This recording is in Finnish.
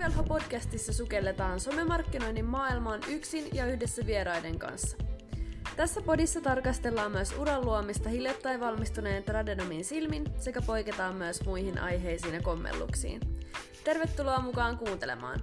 Somevelho-podcastissa sukelletaan somemarkkinoinnin maailmaan yksin ja yhdessä vieraiden kanssa. Tässä podissa tarkastellaan myös uran luomista hiljattain valmistuneen Tradenomin silmin sekä poiketaan myös muihin aiheisiin ja kommelluksiin. Tervetuloa mukaan kuuntelemaan!